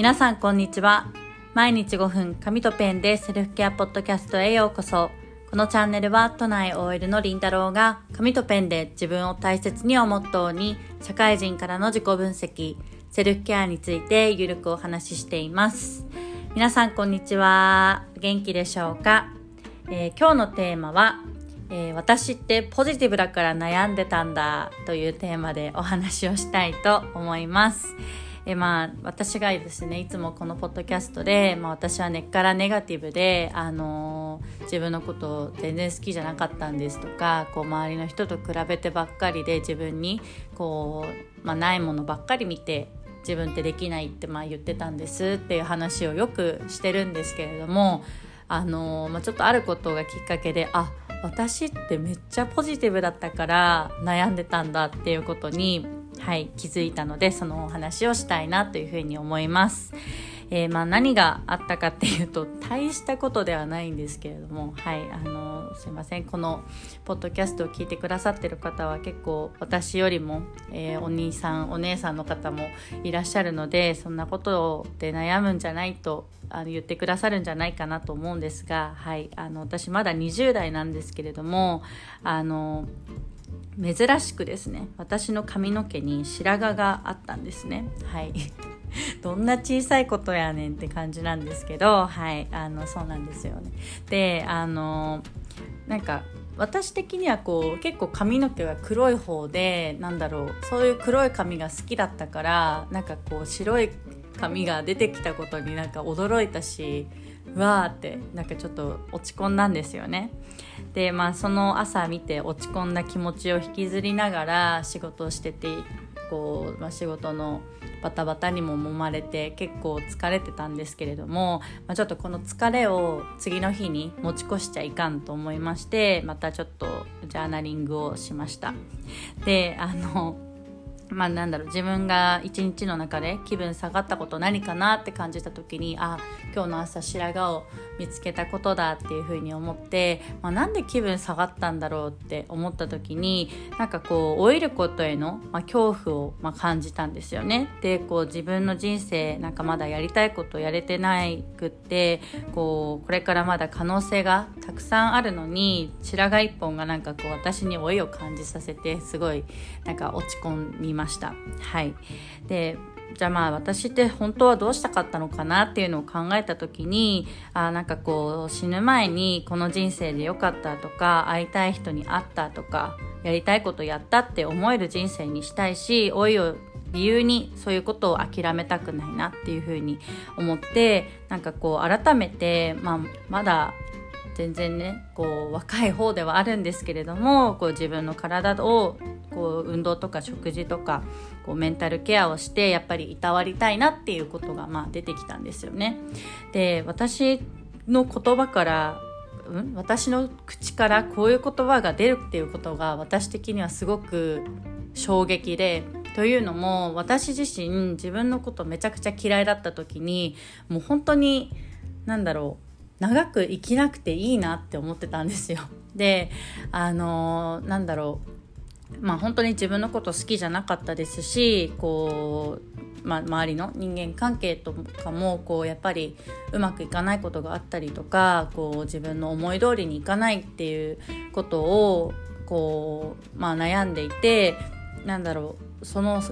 皆さんこんにちは。毎日5分紙とペンでセルフケアポッドキャストへようこそ。このチャンネルは都内 OL のりんたろうが紙とペンで自分を大切にをモットーに社会人からの自己分析セルフケアについてゆるくお話ししています。皆さんこんにちは。元気でしょうか、えー、今日のテーマはえー、私ってポジティブだから悩んでたんだというテーマでお話をしたいと思います。えまあ、私がですねいつもこのポッドキャストで、まあ、私は根っからネガティブで、あのー、自分のこと全然好きじゃなかったんですとかこう周りの人と比べてばっかりで自分にこう、まあ、ないものばっかり見て自分ってできないってまあ言ってたんですっていう話をよくしてるんですけれども、あのー、まあ、ちょっとあることがきっかけであ私ってめっちゃポジティブだったから悩んでたんだっていうことにはい、気づいたのでそのお話をしたいなというふうに思います。えー、まあ、何があったかっていうと大したことではないんですけれども、はい、あのすいませんこのポッドキャストを聞いてくださってる方は結構私よりも、えー、お兄さんお姉さんの方もいらっしゃるのでそんなことで悩むんじゃないとあの言ってくださるんじゃないかなと思うんですが、はい、あの私まだ20代なんですけれどもあの珍しくですね私の髪の毛に白髪があったんですね。はい。どんな小さいことやねんって感じなんですけどはい。あのそうなんですよね。であのなんか私的にはこう結構髪の毛が黒い方でなんだろうそういう黒い髪が好きだったからなんかこう白い髪が出てきたことになんか驚いたしわーってなんかちょっと落ち込んだんですよね。でまあその朝見て落ち込んだ気持ちを引きずりながら仕事をしててこう、まあ、仕事のバタバタにも揉まれて結構疲れてたんですけれども、まあ、ちょっとこの疲れを次の日に持ち越しちゃいかんと思いましてまたちょっとジャーナリングをしました。であのまあなんだろう自分が一日の中で気分下がったこと何かなって感じた時にあ今日の朝白髪を見つけたことだっていうふうに思って、まあ、なんで気分下がったんだろうって思った時になんかこう老いることへの、まあ、恐怖を、まあ、感じたんですよね。でこう自分の人生なんかまだやりたいことやれてないくってこうこれからまだ可能性がたくさんあるのに白髪一本がなんかこう私に老いを感じさせてすごいなんか落ち込みました。ました。はい。でじゃあまあ私って本当はどうしたかったのかなっていうのを考えた時にあなんかこう死ぬ前にこの人生で良かったとか会いたい人に会ったとかやりたいことやったって思える人生にしたいし老いを理由にそういうことを諦めたくないなっていうふうに思ってなんかこう改めて、まあ、まだ全然ねこう若い方ではあるんですけれどもこう自分の体をこう運動とか食事とかこうメンタルケアをしてやっぱりいたわりたいなっていうことがまあ出てきたんですよね。で私の言葉からうん、私の口からこういう言葉が出るっていうことが私的にはすごく衝撃でというのも私自身自分のことめちゃくちゃ嫌いだった時にもう本当に何だろう長く生きなくていいなって思ってたんですよ。であのなんだろうまあ本当に自分のこと好きじゃなかったですしこう、まあ、周りの人間関係とかもこうやっぱりうまくいかないことがあったりとかこう自分の思い通りにいかないっていうことをこう、まあ、悩んでいてなんだろうその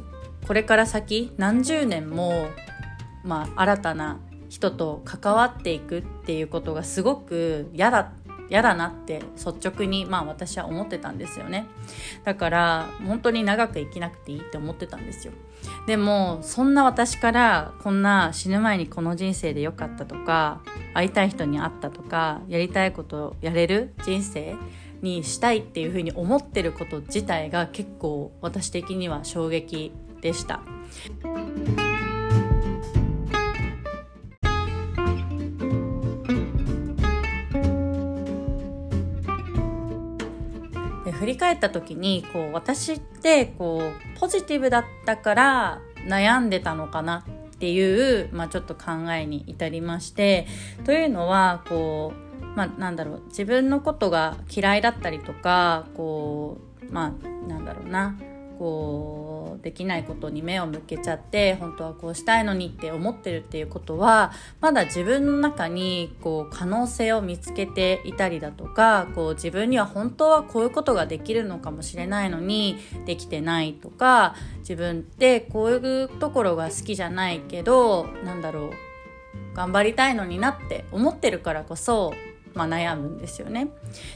これから先何十年も、まあ、新たな人と関わっていくっていうことがすごく嫌だっ嫌だなって率直にまあ私は思ってたんですよねだから本当に長く生きなくていいって思ってたんですよでもそんな私からこんな死ぬ前にこの人生でよかったとか会いたい人に会ったとかやりたいことやれる人生にしたいっていうふうに思ってること自体が結構私的には衝撃でした。振り返った時にこう私ってこうポジティブだったから悩んでたのかなっていう、まあ、ちょっと考えに至りましてというのはこう、まあ、なんだろう自分のことが嫌いだったりとかこうまあなんだろうなこうできないことに目を向けちゃって本当はこうしたいのにって思ってるっていうことはまだ自分の中にこう可能性を見つけていたりだとかこう自分には本当はこういうことができるのかもしれないのにできてないとか自分ってこういうところが好きじゃないけどなんだろう頑張りたいのになって思ってるからこそまあ、悩むんですよね。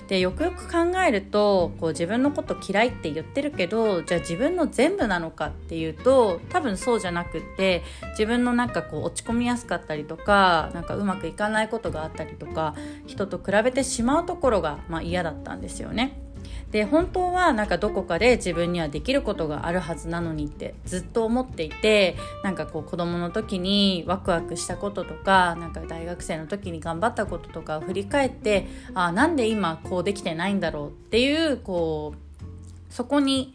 でよくよく考えるとこう自分のこと嫌いって言ってるけどじゃあ自分の全部なのかっていうと多分そうじゃなくって自分のなんかこう落ち込みやすかったりとかなんかうまくいかないことがあったりとか人と比べてしまうところが、まあ、嫌だったんですよね。で本当はなんかどこかで自分にはできることがあるはずなのにってずっと思っていてなんかこう子供の時にワクワクしたこととかなんか大学生の時に頑張ったこととかを振り返ってあなんで今こうできてないんだろうっていうこうそこに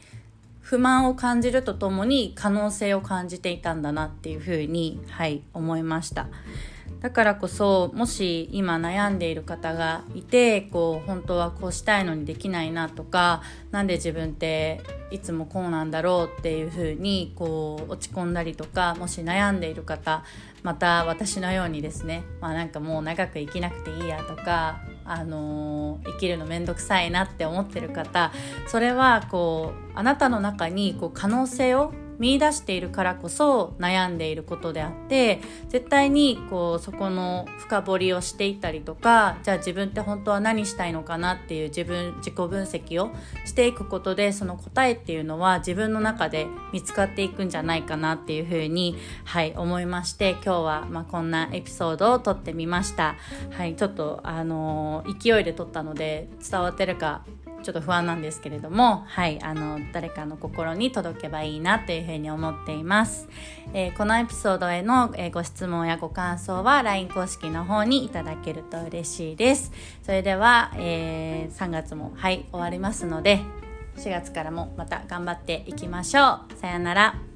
不満を感じるとともに可能性を感じていたんだなっていうふうにはい思いました。だからこそもし今悩んでいる方がいてこう本当はこうしたいのにできないなとか何で自分っていつもこうなんだろうっていうふうにこう落ち込んだりとかもし悩んでいる方また私のようにですね、まあ、なんかもう長く生きなくていいやとかあのー、生きるの面倒くさいなって思ってる方それはこうあなたの中にこう可能性を見出しているからこそ悩んでいることであって絶対にこうそこの深掘りをしていったりとかじゃあ自分って本当は何したいのかなっていう自分自己分析をしていくことでその答えっていうのは自分の中で見つかっていくんじゃないかなっていうふうにはい思いまして今日はまこんなエピソードを撮ってみました。はいちょっとあのー、勢いで撮ったので伝わってるかちょっと不安なんですけれども、はい、あの、誰かの心に届けばいいなというふうに思っています。えー、このエピソードへの、えー、ご質問やご感想は LINE 公式の方にいただけると嬉しいです。それでは、えー、3月も、はい、終わりますので、4月からもまた頑張っていきましょう。さよなら。